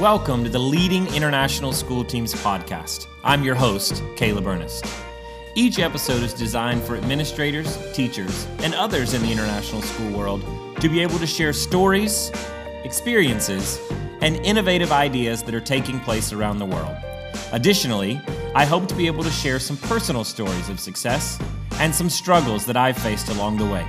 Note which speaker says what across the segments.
Speaker 1: Welcome to the Leading International School Teams podcast. I'm your host, Caleb Ernest. Each episode is designed for administrators, teachers, and others in the international school world to be able to share stories, experiences, and innovative ideas that are taking place around the world. Additionally, I hope to be able to share some personal stories of success and some struggles that I've faced along the way.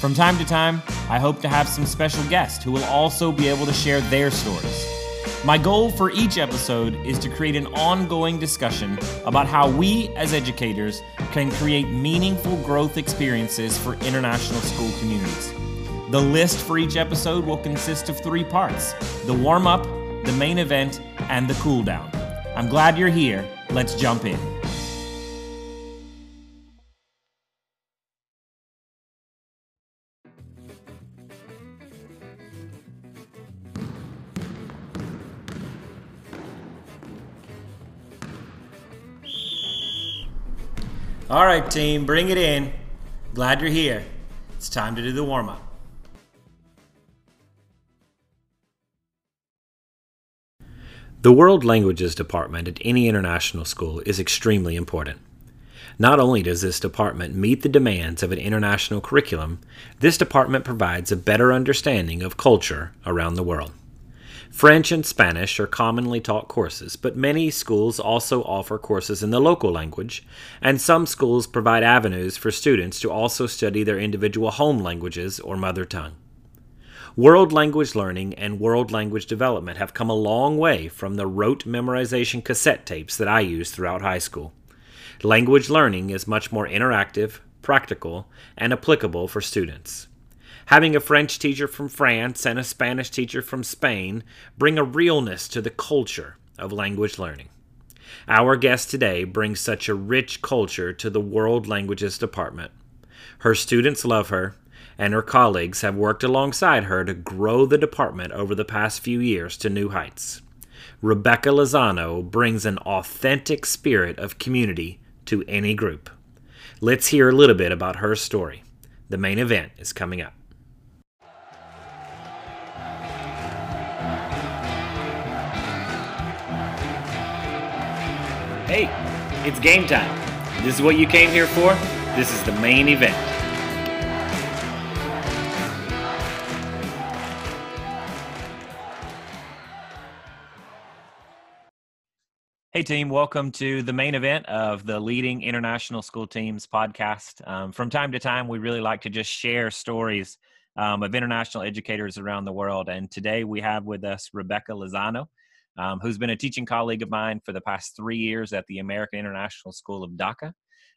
Speaker 1: From time to time, I hope to have some special guests who will also be able to share their stories. My goal for each episode is to create an ongoing discussion about how we as educators can create meaningful growth experiences for international school communities. The list for each episode will consist of three parts the warm up, the main event, and the cool down. I'm glad you're here. Let's jump in. All right, team, bring it in. Glad you're here. It's time to do the warm up.
Speaker 2: The World Languages Department at any international school is extremely important. Not only does this department meet the demands of an international curriculum, this department provides a better understanding of culture around the world. French and Spanish are commonly taught courses, but many schools also offer courses in the local language, and some schools provide avenues for students to also study their individual home languages or mother tongue. World language learning and world language development have come a long way from the rote memorization cassette tapes that I used throughout high school. Language learning is much more interactive, practical, and applicable for students. Having a French teacher from France and a Spanish teacher from Spain bring a realness to the culture of language learning. Our guest today brings such a rich culture to the World Languages Department. Her students love her, and her colleagues have worked alongside her to grow the department over the past few years to new heights. Rebecca Lozano brings an authentic spirit of community to any group. Let's hear a little bit about her story. The main event is coming up. Hey, it's game time. This is what you came here for. This is the main event.
Speaker 1: Hey, team, welcome to the main event of the Leading International School Teams podcast. Um, from time to time, we really like to just share stories um, of international educators around the world. And today we have with us Rebecca Lozano um, who's been a teaching colleague of mine for the past three years at the American International School of Dhaka.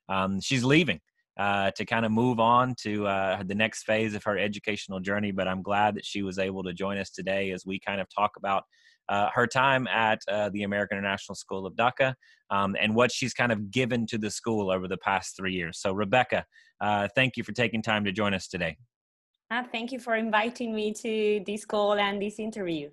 Speaker 1: Um, she's leaving uh, to kind of move on to uh, the next phase of her educational journey, but I'm glad that she was able to join us today as we kind of talk about uh, her time at uh, the American International School of Dhaka um, and what she's kind of given to the school over the past three years. So, Rebecca, uh, thank you for taking time to join us today.
Speaker 3: Uh, thank you for inviting me to this call and this interview.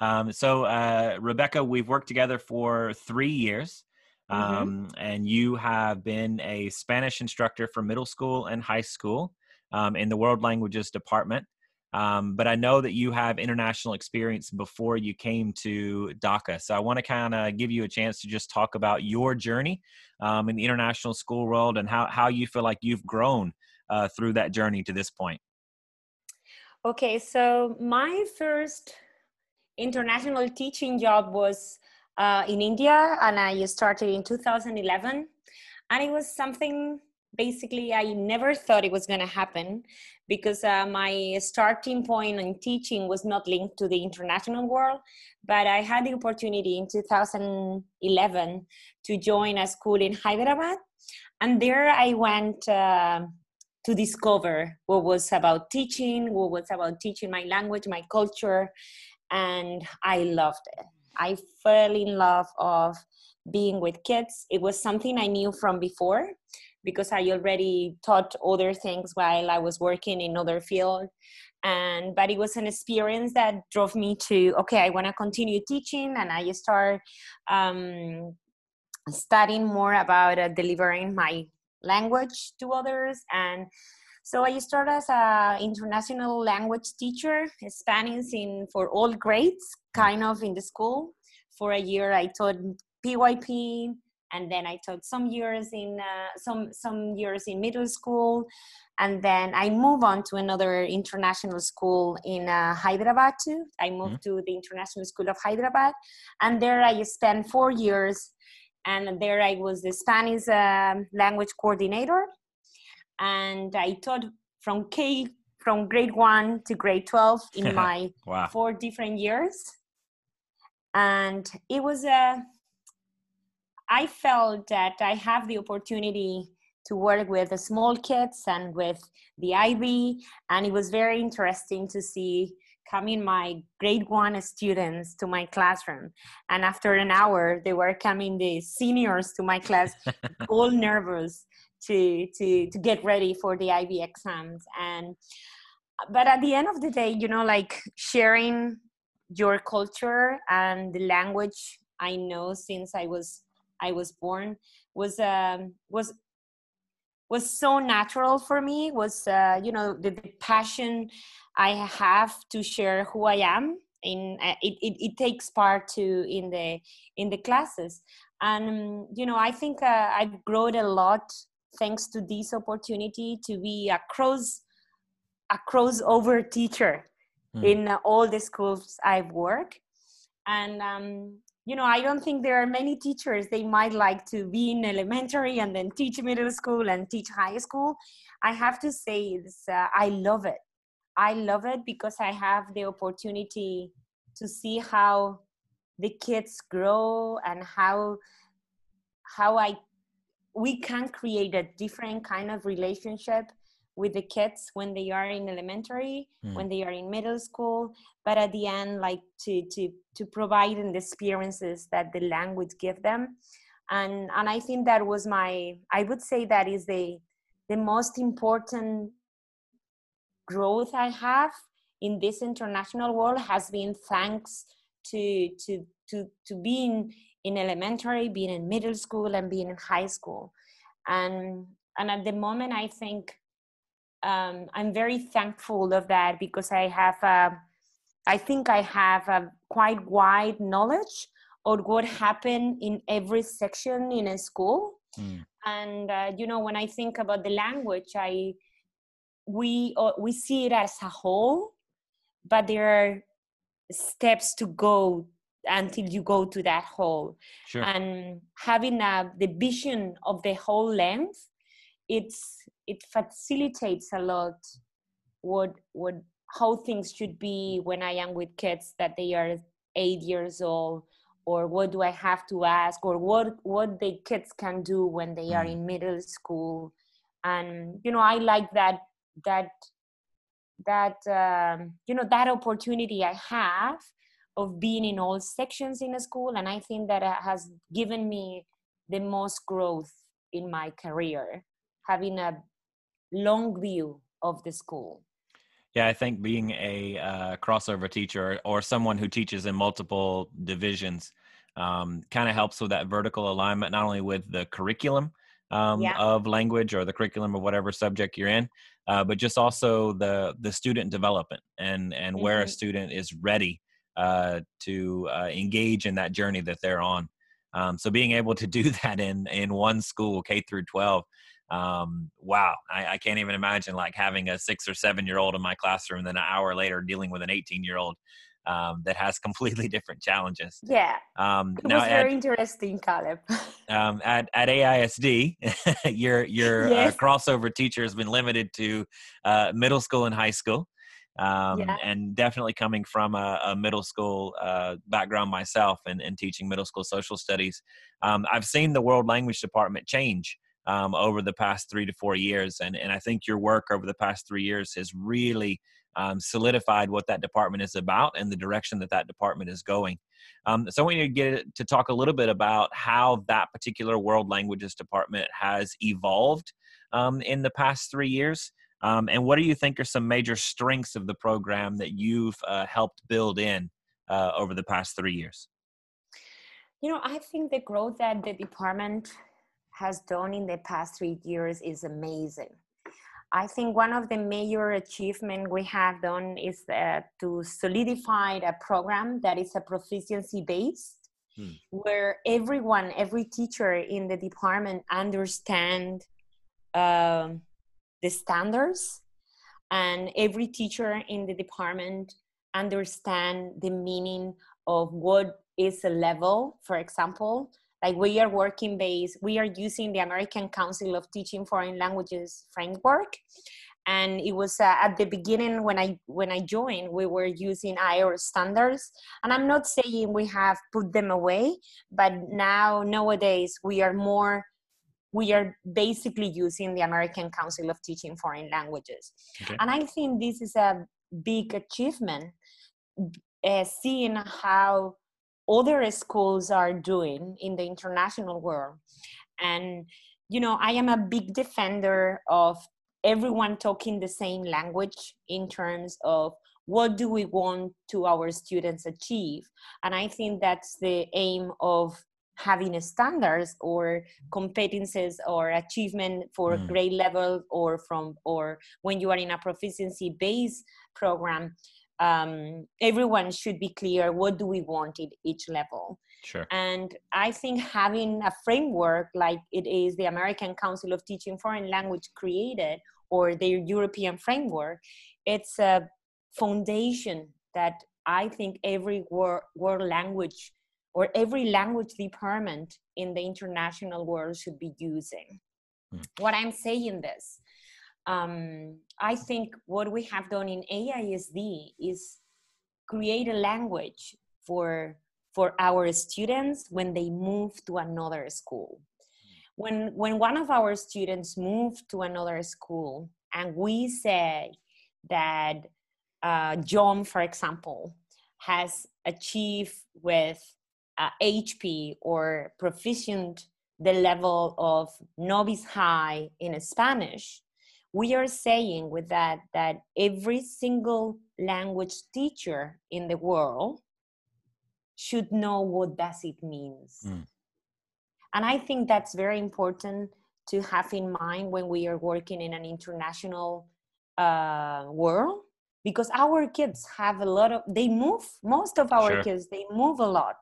Speaker 1: Um, so, uh, Rebecca, we've worked together for three years, mm-hmm. um, mm-hmm. and you have been a Spanish instructor for middle school and high school um, in the World Languages Department. Um, but I know that you have international experience before you came to Dhaka. So I want to kind of give you a chance to just talk about your journey um, in the international school world and how, how you feel like you've grown uh, through that journey to this point.
Speaker 3: Okay, so my first international teaching job was uh, in India, and I started in 2011. And it was something basically I never thought it was going to happen because uh, my starting point in teaching was not linked to the international world. But I had the opportunity in 2011 to join a school in Hyderabad. And there I went uh, to discover what was about teaching, what was about teaching my language, my culture, and I loved it. I fell in love of being with kids. It was something I knew from before because I already taught other things while I was working in other field. And but it was an experience that drove me to okay, I want to continue teaching, and I start um, studying more about uh, delivering my language to others and So I started as an international language teacher, Spanish in for all grades, kind of in the school. For a year, I taught PYP, and then I taught some years in uh, some some years in middle school, and then I moved on to another international school in uh, Hyderabad too. I moved mm-hmm. to the International School of Hyderabad, and there I spent four years, and there I was the Spanish uh, language coordinator, and I taught from K from grade one to grade twelve in my wow. four different years, and it was a. Uh, felt that I have the opportunity to work with the small kids and with the IB, and it was very interesting to see coming my grade one students to my classroom and after an hour they were coming the seniors to my class all nervous to to to get ready for the ib exams. And but at the end of the day you know like sharing your culture and the language i know since i was i was born was um was was so natural for me was uh, you know the, the, passion i have to share who i am in uh, it, it, it, takes part to in the in the classes. And you know i think uh, i've grown a lot thanks to this opportunity to be a cross a crossover teacher mm. in all the schools i've worked. And um, you know i don't think there are many teachers. They might like to be in elementary and then teach middle school and teach high school. I have to say uh, i love it. I love it because i have the opportunity to see how the kids grow and how how i we can create a different kind of relationship with the kids when they are in elementary mm. when they are in middle school but at the end like to to to provide the experiences that the language give them and and i think that was my i would say that is the the most important growth i have in this international world has been thanks to to to to being in elementary being in middle school and being in high school and and at the moment i think um, I'm very thankful of that because I have, a, I think I have a quite wide knowledge of what happened in every section in a school. Mm. And uh, you know, when I think about the language, I we uh, we see it as a whole, but there are steps to go until you go to that whole. Sure. And having a, the vision of the whole length, it's it facilitates a lot what what how things should be when I am with kids that they are eight years old or what do I have to ask or what what the kids can do when they are mm. in middle school and you know I like that that that um, you know that opportunity I have of being in all sections in a school and I think that has given me the most growth in my career having a long view of the school
Speaker 1: yeah, I think being a uh, crossover teacher or someone who teaches in multiple divisions um, kind of helps with that vertical alignment, not only with the curriculum um, yeah. of language or the curriculum of whatever subject you're in, uh, but just also the the student development and and mm-hmm. where a mm-hmm. student is ready uh, to uh, engage in that journey that they're on. Um, so being able to do that in in one school, K through 12, um, wow, I, I, can't even imagine like having a six or seven year old in my classroom, and then an hour later dealing with an 18 year old um, that has completely different challenges.
Speaker 3: Yeah. Um, it now was very at, interesting, Caleb.
Speaker 1: um, at, at AISD, your your uh, yes. uh, crossover teacher has been limited to uh, middle school and high school. Um, yeah. And definitely coming from a, a middle school uh, background myself and, and, teaching middle school social studies, um, I've seen the world language department change um, over the past three to four years. And, and I think your work over the past three years has really um, solidified what that department is about and the direction that that department is going. Um, so I want you to get to talk a little bit about how that particular world languages department has evolved um, in the past three years. Um, and what do you think are some major strengths of the program that you've uh, helped build in uh, over the past three years?
Speaker 3: You know, I think the growth that the department has done in the past three years is amazing. I think one of the major achievements we have done is uh, to solidify a program that is a proficiency based, hmm. where everyone, every teacher in the department understand um, the standards, and every teacher in the department understand the meaning of what is a level, for example, like we are working based we are using the american council of teaching foreign languages framework. And it was uh, at the beginning when i when i joined we were using IELTS standards. And i'm not saying we have put them away but now nowadays we are more we are basically using the american council of teaching foreign languages. Okay. and i think this is a big achievement uh, seeing how other schools are doing in the international world. And you know i am a big defender of everyone talking the same language in terms of what do we want to our students achieve. And i think that's the aim of having standards or competences or achievement for mm. grade level or from or when you are in a proficiency based program um, everyone should be clear what do we want at each level
Speaker 1: sure
Speaker 3: and i think having a framework like it is the american council of teaching foreign language created or the european framework it's a foundation that i think every world, world language or every language department in the international world should be using hmm. what i'm saying this um, I think what we have done in AISD is create a language for for our students when they move to another school. When when one of our students move to another school and we say that uh, John, for example, has achieved with uh, HP or proficient the level of novice high in Spanish, we are saying with that that every single language teacher in the world should know what does it means mm. and i think that's very important to have in mind when we are working in an international uh, world because our kids have a lot of they move most of our sure. kids they move a lot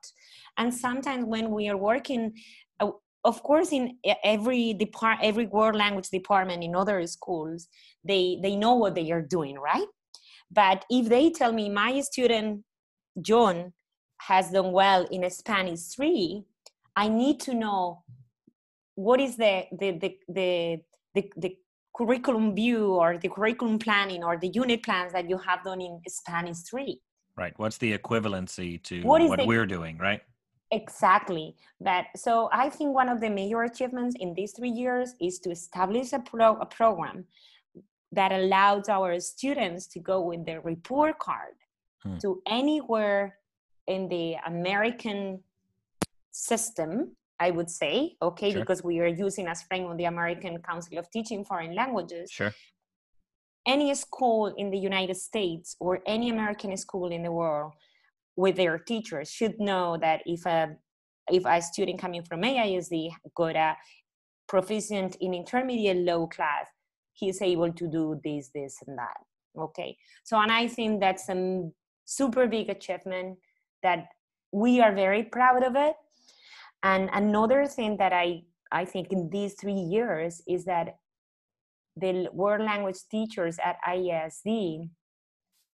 Speaker 3: and sometimes when we are working uh, of course in every depart every world language department in other schools they they know what they are doing right but if they tell me my student john has done well in spanish 3 i need to know what is the the the the, the, the curriculum view or the curriculum planning or the unit plans that you have done in spanish 3
Speaker 1: right what's the equivalency to what, what the, we're doing right
Speaker 3: Exactly. But so I think one of the major achievements in these three years is to establish a, pro- a program that allows our students to go with their report card hmm. to anywhere in the American system, I would say, okay, sure. because we are using as framework the American Council of Teaching Foreign Languages.
Speaker 1: Sure.
Speaker 3: Any school in the United States or any American school in the world with their teachers should know that if a if a student coming from AISD got a proficient in intermediate low class, he's able to do this, this, and that. Okay. So, and I think that's a super big achievement that we are very proud of it. And another thing that I I think in these three years is that the world language teachers at ISD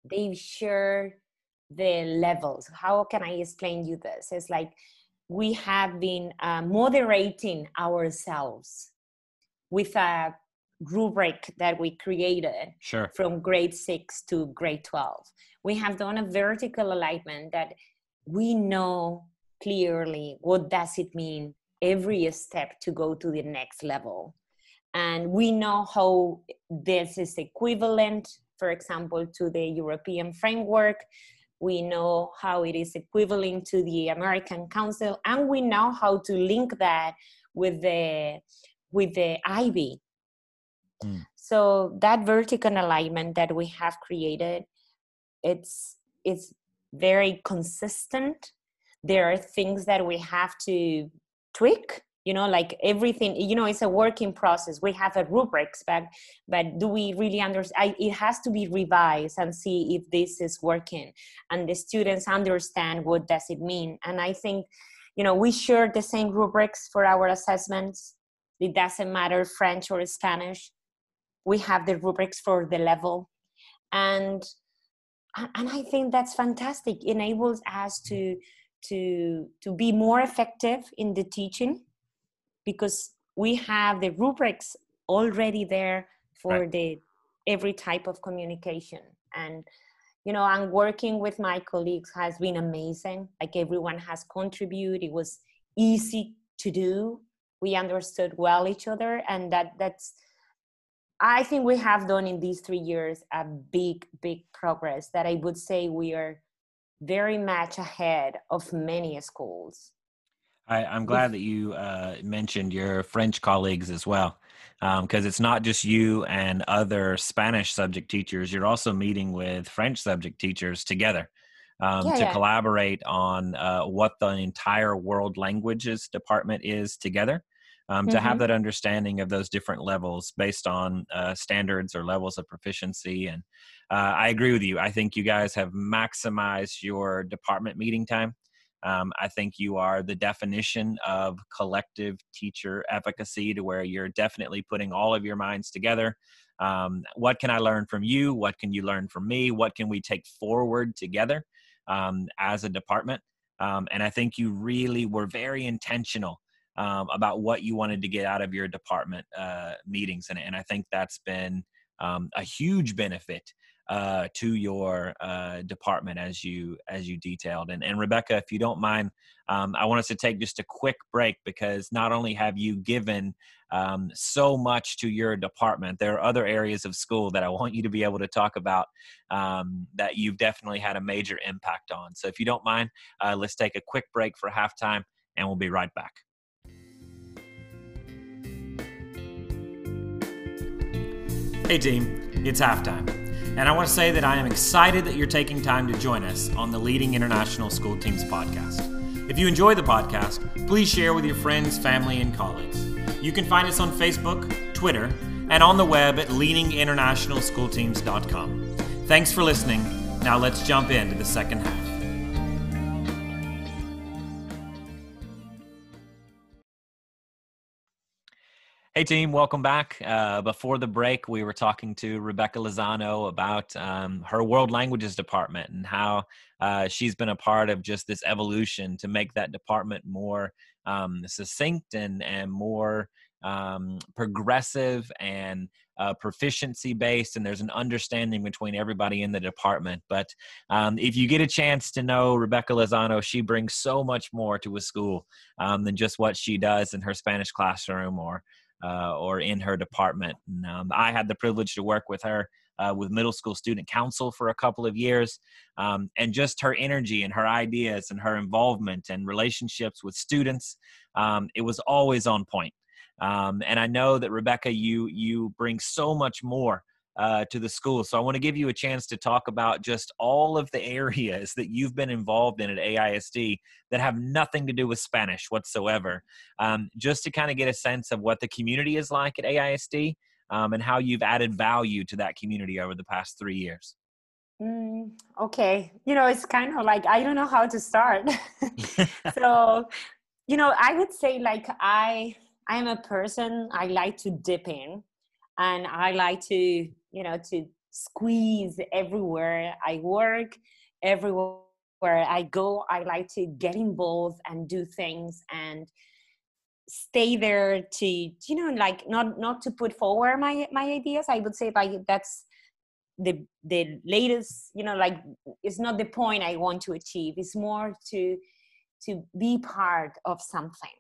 Speaker 3: they've shared the levels. How can I explain you this? It's like we have been uh, moderating ourselves with a rubric that we created
Speaker 1: sure.
Speaker 3: from grade six to grade 12. We have done a vertical alignment that we know clearly what does it mean every step to go to the next level. And we know how this is equivalent, for example, to the European framework we know how it is equivalent to the American Council, and we know how to link that with the with the IB. Mm. So that vertical alignment that we have created, it's it's very consistent. There are things that we have to tweak you know like everything you know it's a working process. We have a rubrics but but do we really understand it has to be revised and see if this is working and the students understand what does it mean. And i think you know we share the same rubrics for our assessments. It doesn't matter french or spanish. We have the rubrics for the level. And and i think that's fantastic. It enables us to to to be more effective in the teaching because we have the rubrics already there for right. the every type of communication. And you know and working with my colleagues has been amazing. Like everyone has contributed. It was easy to do. We understood well each other and that that's i think we have done in these three years a big big progress that i would say we are very much ahead of many schools
Speaker 1: I, am glad that you uh, mentioned your French colleagues as well, because um, it's not just you and other Spanish subject teachers. You're also meeting with French subject teachers together um, yeah, to yeah. collaborate on uh, what the entire world languages department is together. Um, mm-hmm. To have mm-hmm. that understanding of those different levels based on uh, standards or levels of proficiency. And uh, I agree with you. I think you guys have maximized your department meeting time. Um, I think you are the definition of collective teacher efficacy to where you're definitely putting all of your minds together. Um, what can I learn from you? What can you learn from me? What can we take forward together um, as a department? Um, and I think you really were very intentional um, about what you wanted to get out of your department uh, meetings. And, and I think that's been um, a huge benefit uh, to your uh, department as you as you detailed. And, and Rebecca, if you don't mind, um, I want us to take just a quick break because not only have you given um, so much to your department, there are other areas of school that I want you to be able to talk about um, that you've definitely had a major impact on. So if you don't mind, uh, let's take a quick break for halftime, and we'll be right back. Hey team, it's halftime. And I want to say that I am excited that you're taking time to join us on the Leading International School Teams podcast. If you enjoy the podcast, please share with your friends, family, and colleagues. You can find us on Facebook, Twitter, and on the web at leadinginternationalschoolteams.com. Thanks for listening. Now let's jump into the second half. Hey, team, welcome back. Uh, before the break, we were talking to Rebecca Lozano about um, her world languages department and how uh, she's been a part of just this evolution to make that department more um, succinct and, and more um, progressive and uh, proficiency based, and there's an understanding between everybody in the department. But um, if you get a chance to know Rebecca Lozano, she brings so much more to a school um, than just what she does in her Spanish classroom or uh, or in her department. And, um, I had the privilege to work with her uh, with middle school student council for a couple of years. Um, and just her energy and her ideas and her involvement and relationships with students, um, it was always on point. Um, and I know that Rebecca, you you bring so much more uh, to the school. So I want to give you a chance to talk about just all of the areas that you've been involved in at AISD that have nothing to do with Spanish whatsoever, um, just to kind of get a sense of what the community is like at AISD um, and how you've added value to that community over the past three years.
Speaker 3: Mm, okay, you know, it's kind of like I don't know how to start. so, you know, I would say like I I am a person I like to dip in and I like to, you know, to squeeze everywhere I work, everywhere I go. I like to get involved and do things and stay there to, you know, like not not to put forward my my ideas. I would say like that's the the latest, you know, like it's not the point I want to achieve. It's more to to be part of something.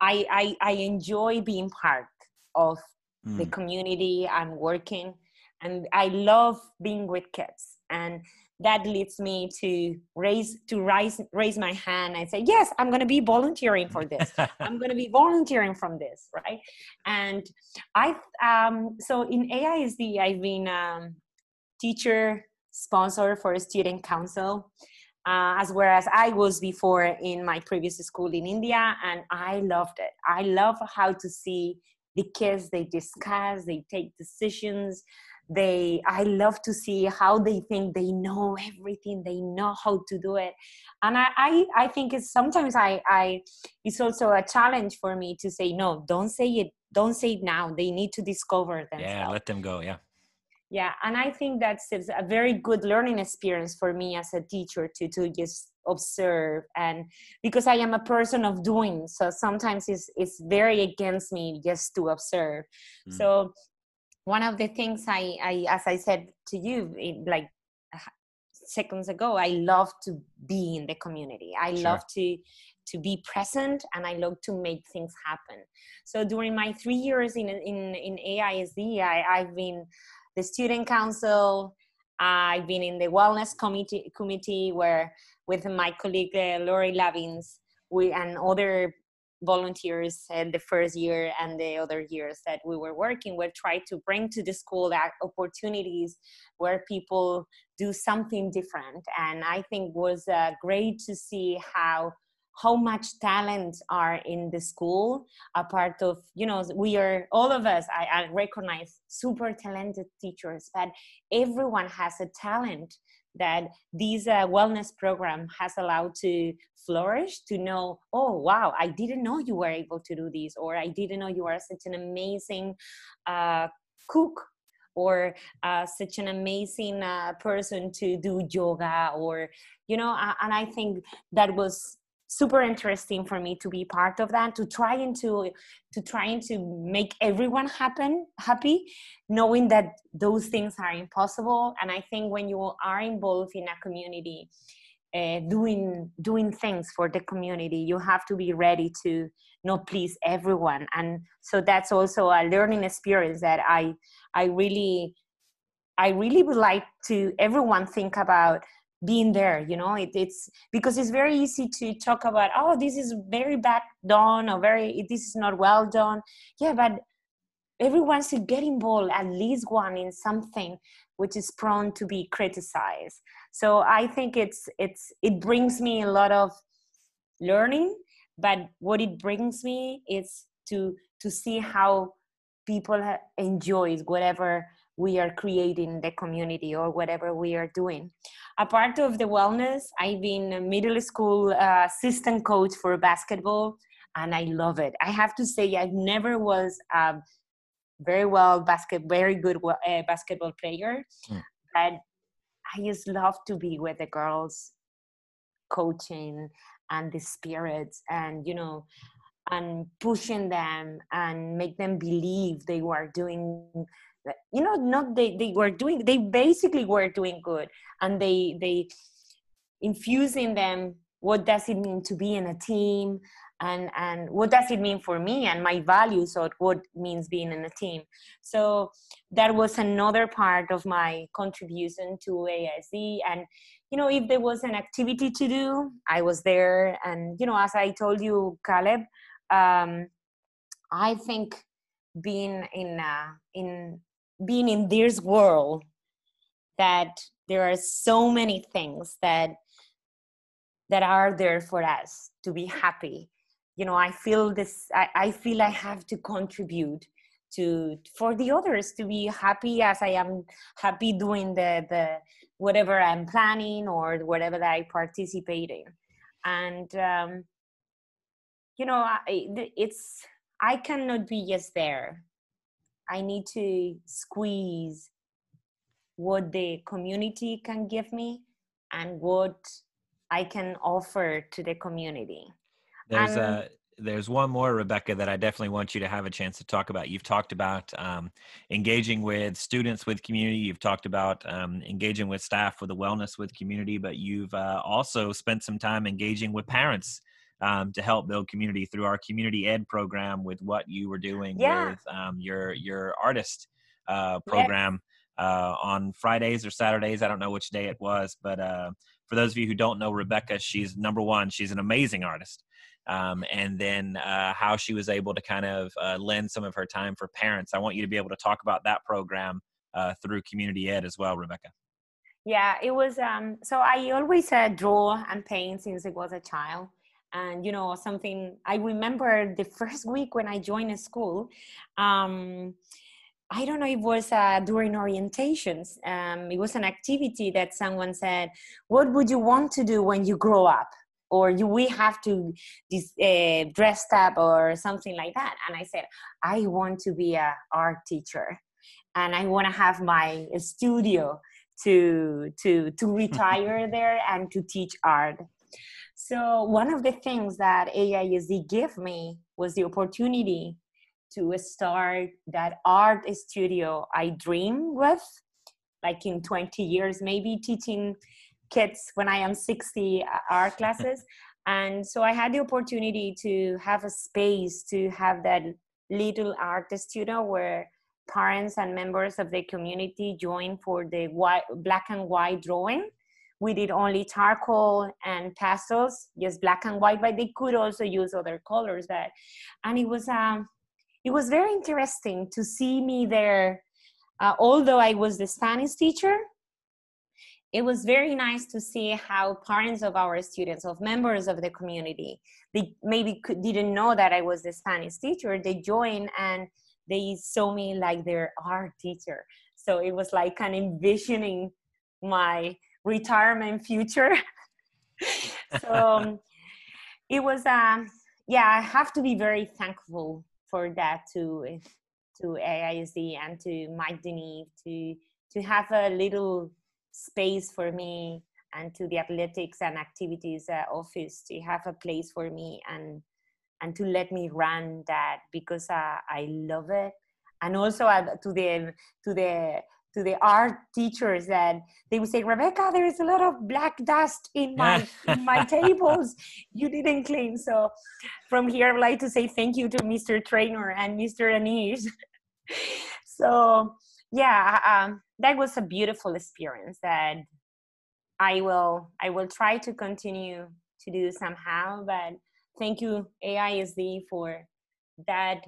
Speaker 3: I, I, I enjoy being part of mm. the community i'm working and i love being with kids and that leads me to raise to raise raise my hand and say yes i'm going to be volunteering for this i'm going to be volunteering from this right and i um so in aisd i've been um teacher sponsor for a student council uh, as whereas I was before in my previous school in India, and I loved it. I love how to see the kids they discuss, they take decisions. They, I love to see how they think they know everything, they know how to do it, and I, I, I think it's sometimes I, I, it's also a challenge for me to say no, don't say it, don't say it now. They need to discover themselves.
Speaker 1: Yeah, let them go. Yeah
Speaker 3: yeah and i think that's a very good learning experience for me as a teacher to to just observe and because i am a person of doing so sometimes it's it's very against me just to observe mm. so one of the things i i as i said to you in, like seconds ago i love to be in the community i sure. love to to be present and i love to make things happen so during my three years in in in aisd I, i've been the student council. I've been in the wellness committee committee where with my colleague uh, Lori Lavins we and other volunteers in the first year and the other years that we were working we tried to bring to the school that opportunities where people do something different. And i think was uh, great to see how how much talent are in the school. A part of you know we are all of us I, I, recognize super talented teachers but everyone has a talent that this uh, wellness program has allowed to flourish to know oh wow i didn't know you were able to do this or i didn't know you are such an amazing uh, cook or uh, such an amazing uh, person to do yoga or you know and i think that was super interesting for me to be part of that to trying to to trying to make everyone happen happy knowing that those things are impossible. And i think when you are involved in a community uh, doing doing things for the community you have to be ready to not please everyone. And so that's also a learning experience that i i really i really would like to everyone think about being there you know it, it's because it's very easy to talk about oh this is very bad done or very this is not well done. Yeah but everyone should get involved at least one in something which is prone to be criticized. So i think it's it's it brings me a lot of learning but what it brings me is to to see how people enjoys whatever we are creating the community or whatever we are doing. A part of the wellness, I've been a middle school uh, assistant coach for basketball, and I love it. I have to say, I never was a very well basket, very good uh, basketball player, mm. but I just love to be with the girls, coaching and the spirits, and you know, and pushing them and make them believe they were doing you know not they they were doing they basically were doing good and they they infusing them what does it mean to be in a team? And and what does it mean for me and my values or what means being in a team? So that was another part of my contribution to AISD and you know if there was an activity to do I was there. And you know as I told you Caleb um, I think being in uh, in being in this world that there are so many things that that are there for us to be happy. You know i feel this i, I feel i have to contribute to for the others to be happy as i am happy doing the the whatever i'm planning or whatever that i participate in. And um you know I, it's i cannot be just there I need to squeeze what the community can give me and what I can offer to the community.
Speaker 1: There's and, a there's one more rebecca that i definitely want you to have a chance to talk about you've talked about um, engaging with students with community you've talked about um, engaging with staff with the wellness with community but you've uh, also spent some time engaging with parents um, to help build community through our community ed program with what you were doing yeah. with um, your your artist uh, program uh, on Fridays or Saturdays. I don't know which day it was, but uh, for those of you who don't know Rebecca, she's number one. She's an amazing artist. Um, and then uh, how she was able to kind of uh, lend some of her time for parents. I want you to be able to talk about that program uh, through community ed as well, Rebecca.
Speaker 3: yeah it was um so i always uh, draw and paint since i was a child and you know something i remember the first week when i joined a school um I don't know, it was uh, during orientations. Um, it was an activity that someone said, What would you want to do when you grow up? Or you, we have to uh, dress up or something like that. And I said, I want to be a art teacher and I want to have my studio to to to retire there and to teach art. So one of the things that AISD gave me was the opportunity to start that art studio I dream with, like in 20 years, maybe teaching kids when I am 60 uh, art classes. and so I had the opportunity to have a space to have that little art studio where parents and members of the community join for the white, black and white drawing. We did only charcoal and pastels, just black and white, but they could also use other colors. That, and it was um, it was very interesting to see me there. Uh, although I was the Spanish teacher, it was very nice to see how parents of our students, of members of the community, they maybe could, didn't know that I was the Spanish teacher. They joined and they saw me like their art teacher. So it was like kind of envisioning my retirement future. so um, it was, um, yeah, I have to be very thankful for that to to AISD and to Mike Deneve to to have a little space for me and to the athletics and activities uh, office to have a place for me and and to let me run that because uh, I love it. And also uh, to the to the to the art teachers and they would say, Rebecca, there is a lot of black dust in my in my tables. You didn't clean. So from here, I'd like to say thank you to Mr. Trainer and Mr. Anish. so yeah, um, that was a beautiful experience that I will I will try to continue to do somehow, but thank you AISD for that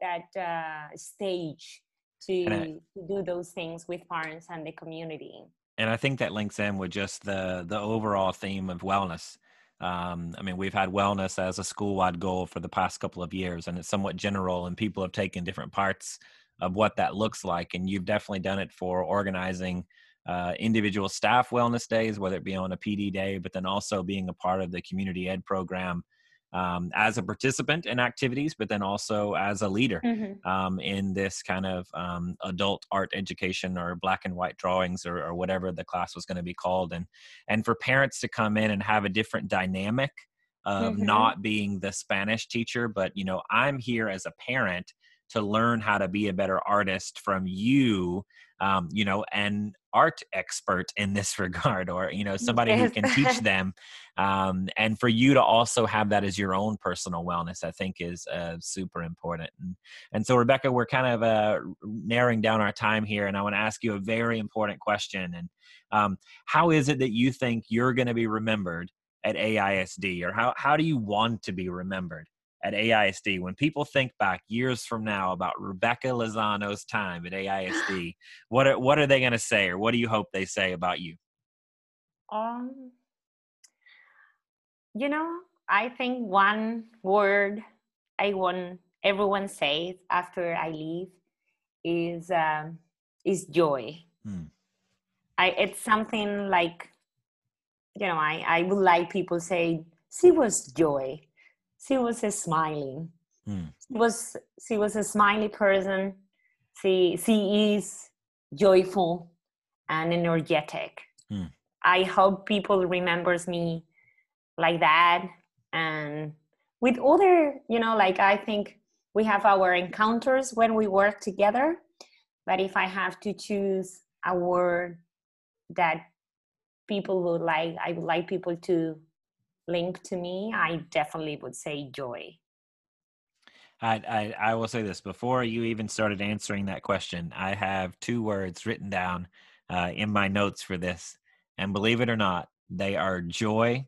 Speaker 3: that uh, stage to, I, to do those things with parents and the community.
Speaker 1: And I think that links in with just the the overall theme of wellness. Um, I mean, we've had wellness as a school-wide goal for the past couple of years, and it's somewhat general, and people have taken different parts of what that looks like. And you've definitely done it for organizing uh, individual staff wellness days, whether it be on a PD day, but then also being a part of the community ed program um, as a participant in activities, but then also as a leader mm-hmm. um, in this kind of um, adult art education or black and white drawings or, or whatever the class was going to be called. And and for parents to come in and have a different dynamic of mm-hmm. not being the Spanish teacher, but you know, I'm here as a parent to learn how to be a better artist from you um, you know an art expert in this regard or you know somebody who can teach them um, and for you to also have that as your own personal wellness i think is uh, super important and, and so rebecca we're kind of uh, narrowing down our time here and i want to ask you a very important question and um, how is it that you think you're going to be remembered at aisd or how, how do you want to be remembered at AISD. When people think back years from now about Rebecca Lozano's time at AISD, what are, what are they going to say, or what do you hope they say about you?
Speaker 3: Um, you know, I think one word I want everyone says after I leave is um, is joy. Hmm. I it's something like you know I I would like people say she was joy she was a smiling. Mm. She was she was a smiley person. She she is joyful and energetic. Mm. I hope people remembers me like that and with other, you know, like I think we have our encounters when we work together. But if I have to choose a word that people would like, I would like people to link to me, I definitely would say joy.
Speaker 1: I, I, I will say this before you even started answering that question. I have two words written down uh, in my notes for this, and believe it or not, they are joy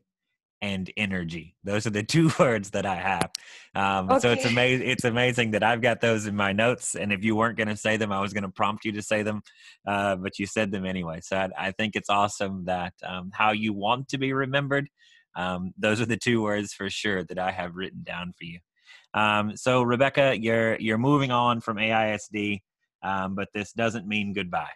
Speaker 1: and energy. Those are the two words that I have. Um, okay. So it's amazing. It's amazing that I've got those in my notes. And if you weren't going to say them, I was going to prompt you to say them, uh, but you said them anyway. So I, I think it's awesome that um, how you want to be remembered. Um, those are the two words for sure that I have written down for you. Um, so Rebecca, you're you're moving on from AISD, um, but this doesn't mean goodbye.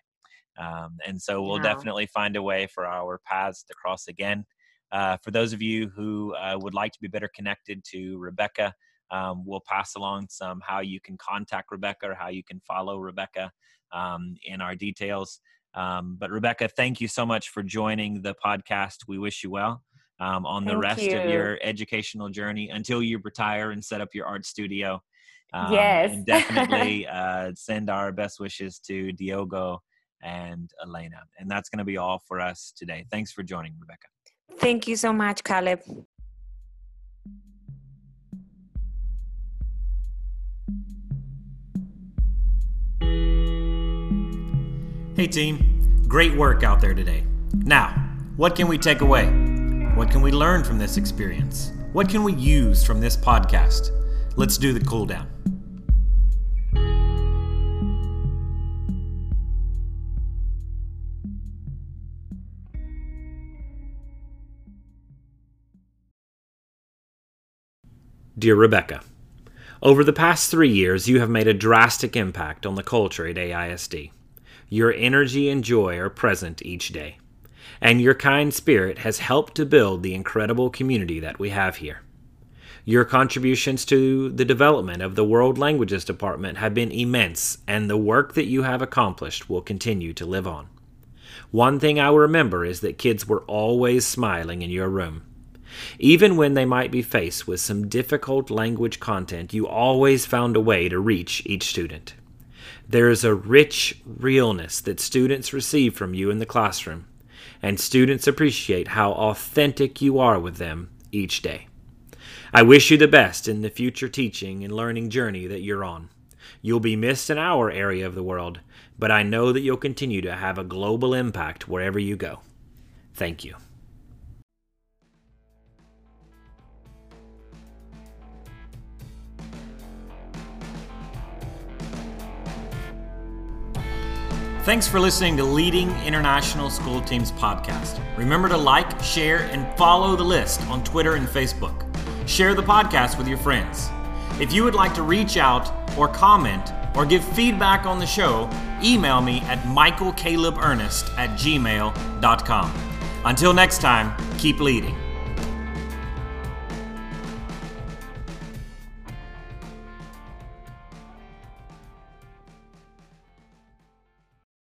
Speaker 1: Um, and so we'll no. definitely find a way for our paths to cross again. Uh, for those of you who uh, would like to be better connected to Rebecca, um, we'll pass along some how you can contact Rebecca or how you can follow Rebecca um, in our details. Um, but Rebecca, thank you so much for joining the podcast. We wish you well um, on the rest you. of your educational journey until you retire and set up your art studio.
Speaker 3: Um, yes.
Speaker 1: and definitely uh, send our best wishes to Diogo and Elena. And that's going to be all for us today. Thanks for joining, Rebecca.
Speaker 3: Thank you so much, Caleb.
Speaker 4: Hey, team. Great work out there today. Now, what can we take away? What can we learn from this experience? What can we use from this podcast? Let's do the cool down.
Speaker 1: Dear Rebecca, over the past three years, you have made a drastic impact on the culture at AISD. Your energy and joy are present each day, and your kind spirit has helped to build the incredible community that we have here. Your contributions to the development of the World Languages Department have been immense, and the work that you have accomplished will continue to live on. One thing I remember is that kids were always smiling in your room. Even when they might be faced with some difficult language content, you always found a way to reach each student. There is a rich realness that students receive from you in the classroom, and students appreciate how authentic you are with them each day. I wish you the best in the future teaching and learning journey that you're on. You'll be missed in our area of the world, but I know that you'll continue to have a global impact wherever you go. Thank you.
Speaker 4: Thanks for listening to Leading International School Teams podcast. Remember to like, share, and follow the list on Twitter and Facebook. Share the podcast with your friends. If you would like to reach out or comment or give feedback on the show, email me at michaelcalebernest at gmail.com. Until next time, keep leading.